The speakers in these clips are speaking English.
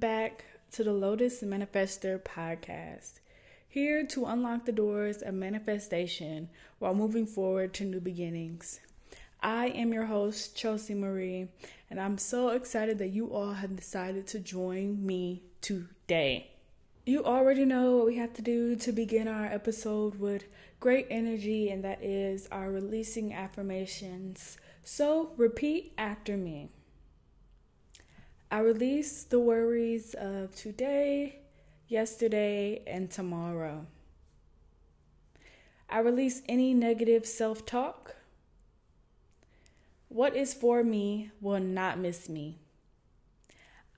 back to the Lotus Manifester podcast. Here to unlock the doors of manifestation while moving forward to new beginnings. I am your host, Chelsea Marie, and I'm so excited that you all have decided to join me today. You already know what we have to do to begin our episode with great energy, and that is our releasing affirmations. So repeat after me. I release the worries of today, yesterday, and tomorrow. I release any negative self talk. What is for me will not miss me.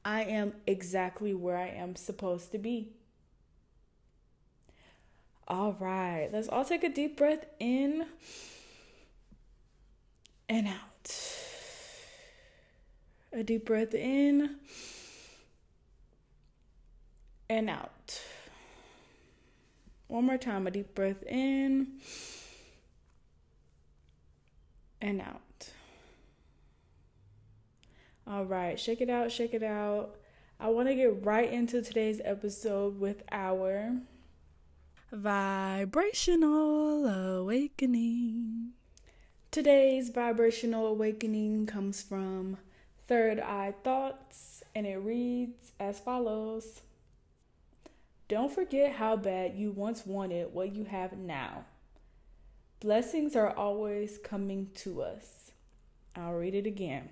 I am exactly where I am supposed to be. All right, let's all take a deep breath in and out. A deep breath in and out. One more time, a deep breath in and out. All right, shake it out, shake it out. I want to get right into today's episode with our vibrational awakening. Today's vibrational awakening comes from Third Eye Thoughts, and it reads as follows Don't forget how bad you once wanted what you have now. Blessings are always coming to us. I'll read it again.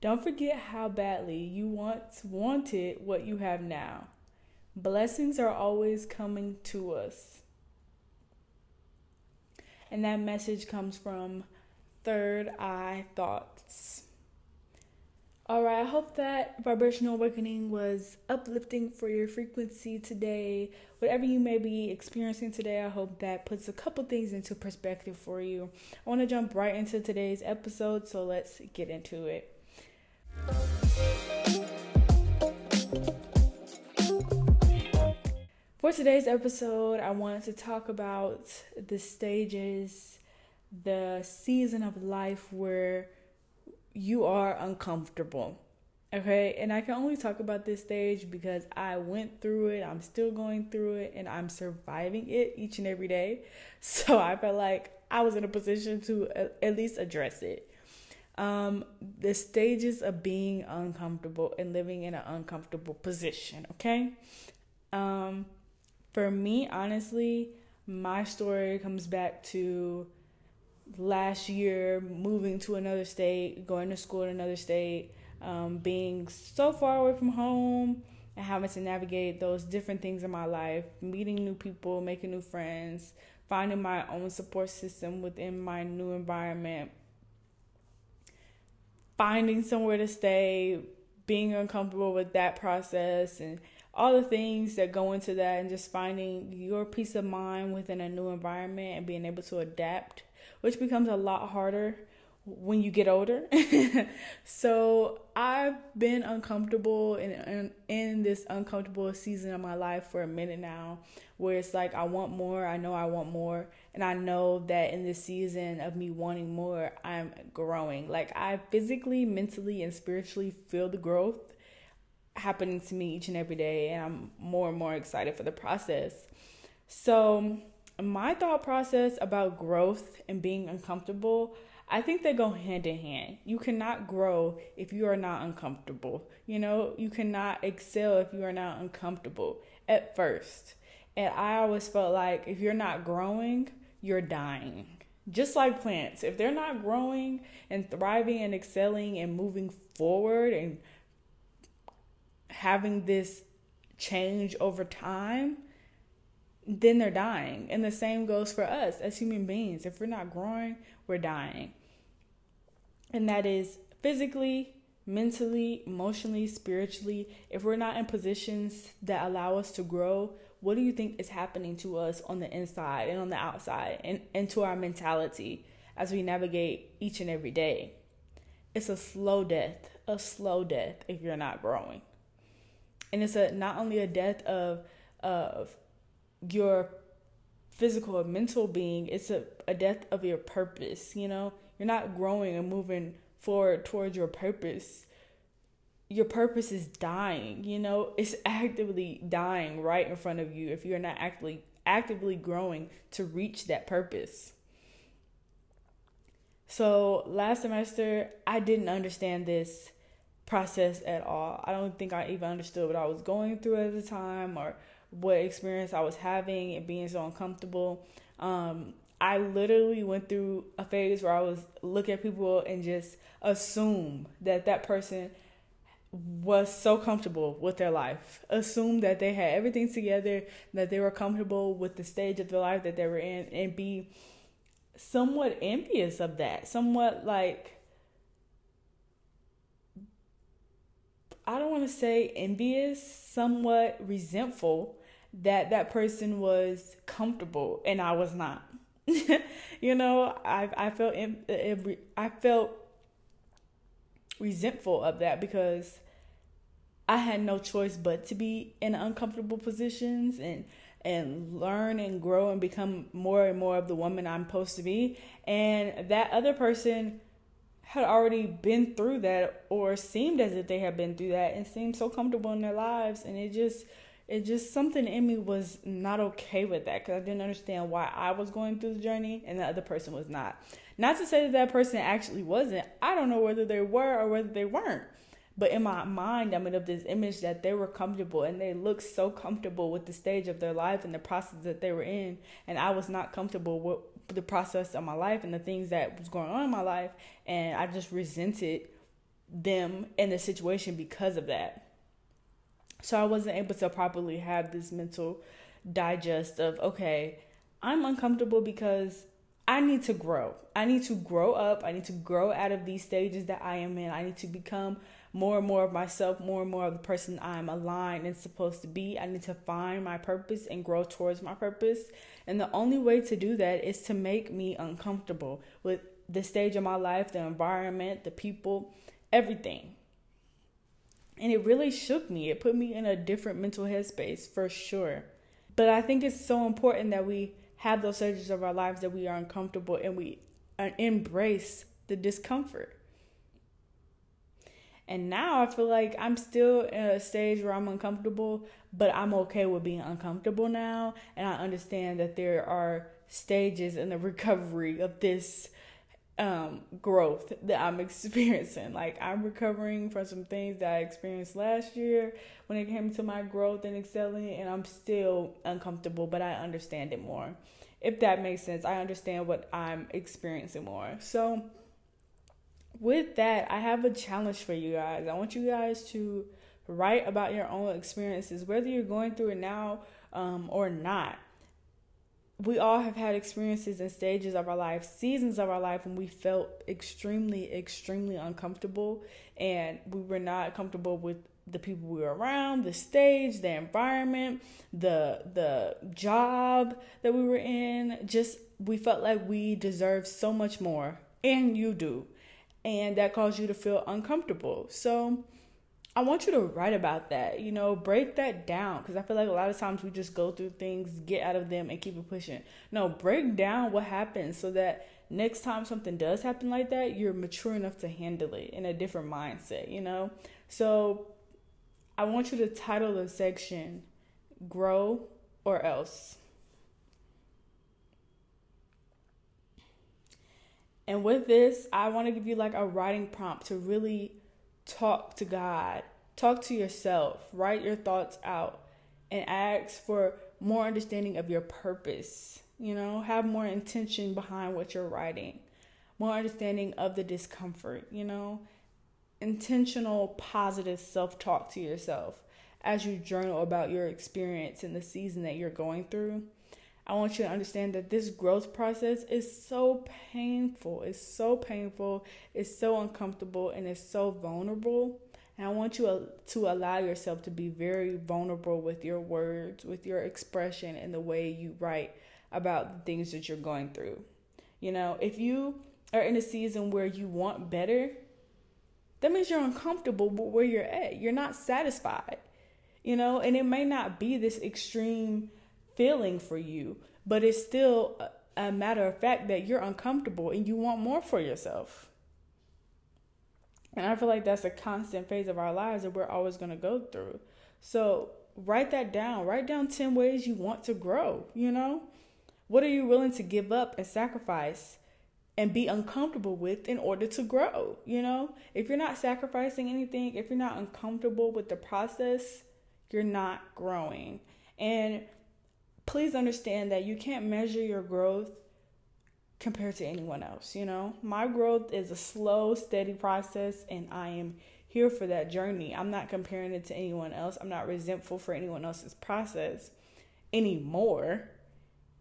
Don't forget how badly you once wanted what you have now. Blessings are always coming to us. And that message comes from Third Eye Thoughts. All right, I hope that vibrational awakening was uplifting for your frequency today. Whatever you may be experiencing today, I hope that puts a couple things into perspective for you. I want to jump right into today's episode, so let's get into it. For today's episode, I wanted to talk about the stages, the season of life where you are uncomfortable. Okay, and I can only talk about this stage because I went through it, I'm still going through it, and I'm surviving it each and every day. So I felt like I was in a position to at least address it. Um, the stages of being uncomfortable and living in an uncomfortable position, okay? Um, for me, honestly, my story comes back to last year moving to another state, going to school in another state, um, being so far away from home and having to navigate those different things in my life, meeting new people, making new friends, finding my own support system within my new environment, finding somewhere to stay, being uncomfortable with that process and all the things that go into that and just finding your peace of mind within a new environment and being able to adapt which becomes a lot harder when you get older. so I've been uncomfortable in, in, in this uncomfortable season of my life for a minute now, where it's like I want more. I know I want more, and I know that in this season of me wanting more, I'm growing. Like I physically, mentally, and spiritually feel the growth happening to me each and every day, and I'm more and more excited for the process. So my thought process about growth and being uncomfortable, I think they go hand in hand. You cannot grow if you are not uncomfortable. You know, you cannot excel if you are not uncomfortable at first. And I always felt like if you're not growing, you're dying. Just like plants, if they're not growing and thriving and excelling and moving forward and having this change over time, then they're dying. And the same goes for us as human beings. If we're not growing, we're dying. And that is physically, mentally, emotionally, spiritually. If we're not in positions that allow us to grow, what do you think is happening to us on the inside and on the outside and, and to our mentality as we navigate each and every day? It's a slow death, a slow death if you're not growing. And it's a not only a death of of your physical or mental being, it's a, a death of your purpose, you know? You're not growing and moving forward towards your purpose your purpose is dying, you know, it's actively dying right in front of you if you're not actively actively growing to reach that purpose. So, last semester I didn't understand this process at all. I don't think I even understood what I was going through at the time or what experience I was having and being so uncomfortable. Um, I literally went through a phase where I was look at people and just assume that that person was so comfortable with their life. Assume that they had everything together, that they were comfortable with the stage of their life that they were in, and be somewhat envious of that. Somewhat like I don't want to say envious, somewhat resentful that that person was comfortable and I was not. you know, I I felt eh, eh, I felt resentful of that because I had no choice but to be in uncomfortable positions and and learn and grow and become more and more of the woman I'm supposed to be. And that other person had already been through that or seemed as if they had been through that and seemed so comfortable in their lives and it just it just something in me was not okay with that because I didn't understand why I was going through the journey and the other person was not. Not to say that that person actually wasn't. I don't know whether they were or whether they weren't. But in my mind, I made up this image that they were comfortable and they looked so comfortable with the stage of their life and the process that they were in. And I was not comfortable with the process of my life and the things that was going on in my life and I just resented them and the situation because of that. So I wasn't able to properly have this mental digest of okay, I'm uncomfortable because I need to grow. I need to grow up. I need to grow out of these stages that I am in. I need to become more and more of myself, more and more of the person I'm aligned and supposed to be. I need to find my purpose and grow towards my purpose. And the only way to do that is to make me uncomfortable with the stage of my life, the environment, the people, everything. And it really shook me. It put me in a different mental headspace for sure. But I think it's so important that we have those stages of our lives that we are uncomfortable and we uh, embrace the discomfort. And now I feel like I'm still in a stage where I'm uncomfortable, but I'm okay with being uncomfortable now. And I understand that there are stages in the recovery of this um, growth that I'm experiencing. Like I'm recovering from some things that I experienced last year when it came to my growth and excelling, and I'm still uncomfortable, but I understand it more. If that makes sense, I understand what I'm experiencing more. So, with that, I have a challenge for you guys. I want you guys to write about your own experiences, whether you're going through it now um, or not. We all have had experiences and stages of our life, seasons of our life when we felt extremely, extremely uncomfortable and we were not comfortable with the people we were around, the stage, the environment, the the job that we were in. Just we felt like we deserved so much more, and you do and that caused you to feel uncomfortable. So I want you to write about that, you know, break that down because I feel like a lot of times we just go through things, get out of them, and keep it pushing. No, break down what happened so that next time something does happen like that, you're mature enough to handle it in a different mindset, you know? So I want you to title the section Grow or Else. And with this, I want to give you like a writing prompt to really talk to God, talk to yourself, write your thoughts out, and ask for more understanding of your purpose. You know, have more intention behind what you're writing, more understanding of the discomfort, you know, intentional positive self talk to yourself as you journal about your experience in the season that you're going through. I want you to understand that this growth process is so painful. It's so painful. It's so uncomfortable and it's so vulnerable. And I want you to allow yourself to be very vulnerable with your words, with your expression, and the way you write about the things that you're going through. You know, if you are in a season where you want better, that means you're uncomfortable with where you're at. You're not satisfied. You know, and it may not be this extreme feeling for you, but it's still a matter of fact that you're uncomfortable and you want more for yourself. And I feel like that's a constant phase of our lives that we're always going to go through. So write that down. Write down 10 ways you want to grow, you know? What are you willing to give up and sacrifice and be uncomfortable with in order to grow, you know? If you're not sacrificing anything, if you're not uncomfortable with the process, you're not growing. And please understand that you can't measure your growth compared to anyone else, you know? My growth is a slow, steady process and I am here for that journey. I'm not comparing it to anyone else. I'm not resentful for anyone else's process anymore.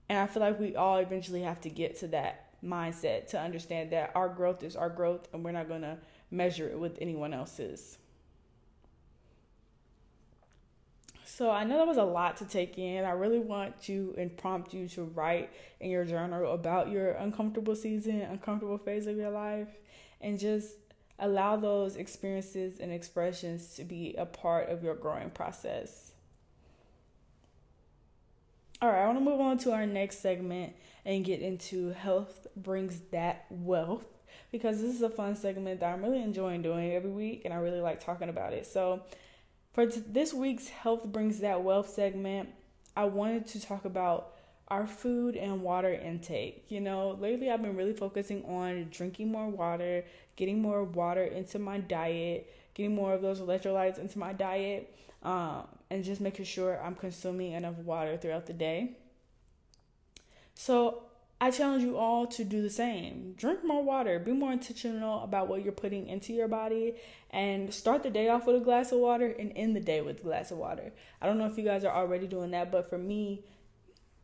And I feel like we all eventually have to get to that mindset to understand that our growth is our growth and we're not going to measure it with anyone else's. So I know that was a lot to take in. I really want you and prompt you to write in your journal about your uncomfortable season, uncomfortable phase of your life, and just allow those experiences and expressions to be a part of your growing process. All right, I want to move on to our next segment and get into health brings that wealth because this is a fun segment that I'm really enjoying doing every week and I really like talking about it. So, for this week's Health Brings That Wealth segment, I wanted to talk about our food and water intake. You know, lately I've been really focusing on drinking more water, getting more water into my diet, getting more of those electrolytes into my diet, um, and just making sure I'm consuming enough water throughout the day. So I challenge you all to do the same. Drink more water, be more intentional about what you're putting into your body, and start the day off with a glass of water and end the day with a glass of water. I don't know if you guys are already doing that, but for me,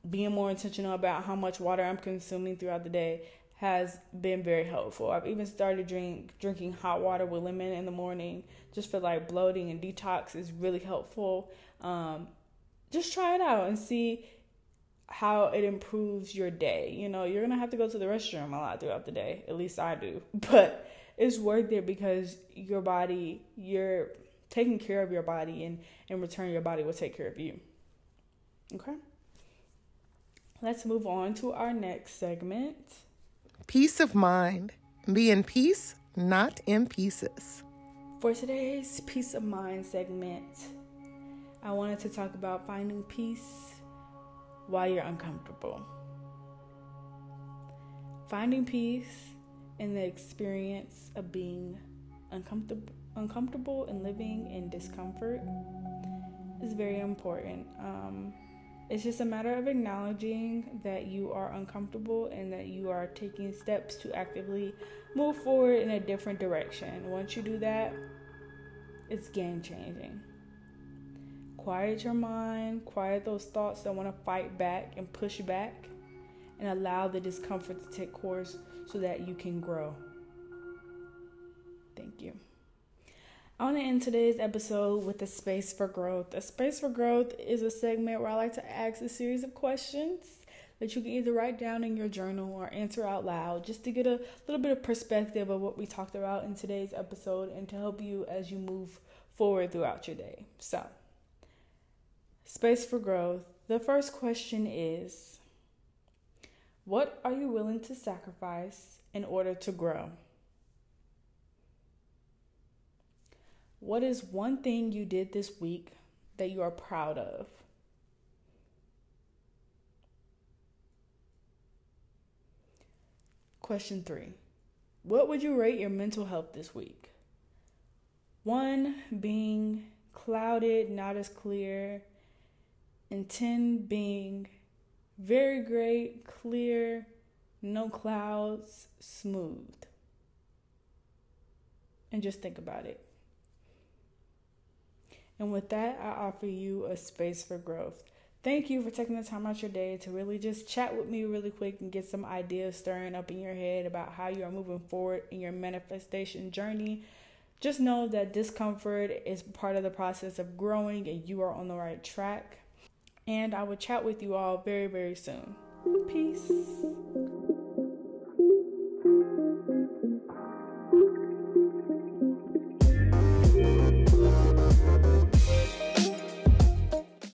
being more intentional about how much water I'm consuming throughout the day has been very helpful. I've even started drink drinking hot water with lemon in the morning just for like bloating and detox is really helpful. Um, just try it out and see how it improves your day. You know, you're gonna have to go to the restroom a lot throughout the day. At least I do. But it's worth it because your body, you're taking care of your body and in return your body will take care of you. Okay? Let's move on to our next segment. Peace of mind. Be in peace, not in pieces. For today's peace of mind segment, I wanted to talk about finding peace while you're uncomfortable. Finding peace in the experience of being uncomfortable uncomfortable and living in discomfort is very important. Um, it's just a matter of acknowledging that you are uncomfortable and that you are taking steps to actively move forward in a different direction. Once you do that, it's game changing. Quiet your mind, quiet those thoughts that want to fight back and push back, and allow the discomfort to take course so that you can grow. Thank you. I want to end today's episode with a space for growth. A space for growth is a segment where I like to ask a series of questions that you can either write down in your journal or answer out loud just to get a little bit of perspective of what we talked about in today's episode and to help you as you move forward throughout your day. So, Space for growth. The first question is What are you willing to sacrifice in order to grow? What is one thing you did this week that you are proud of? Question three What would you rate your mental health this week? One being clouded, not as clear and 10 being very great, clear, no clouds, smooth. And just think about it. And with that, I offer you a space for growth. Thank you for taking the time out your day to really just chat with me really quick and get some ideas stirring up in your head about how you are moving forward in your manifestation journey. Just know that discomfort is part of the process of growing and you are on the right track and I will chat with you all very, very soon. Peace.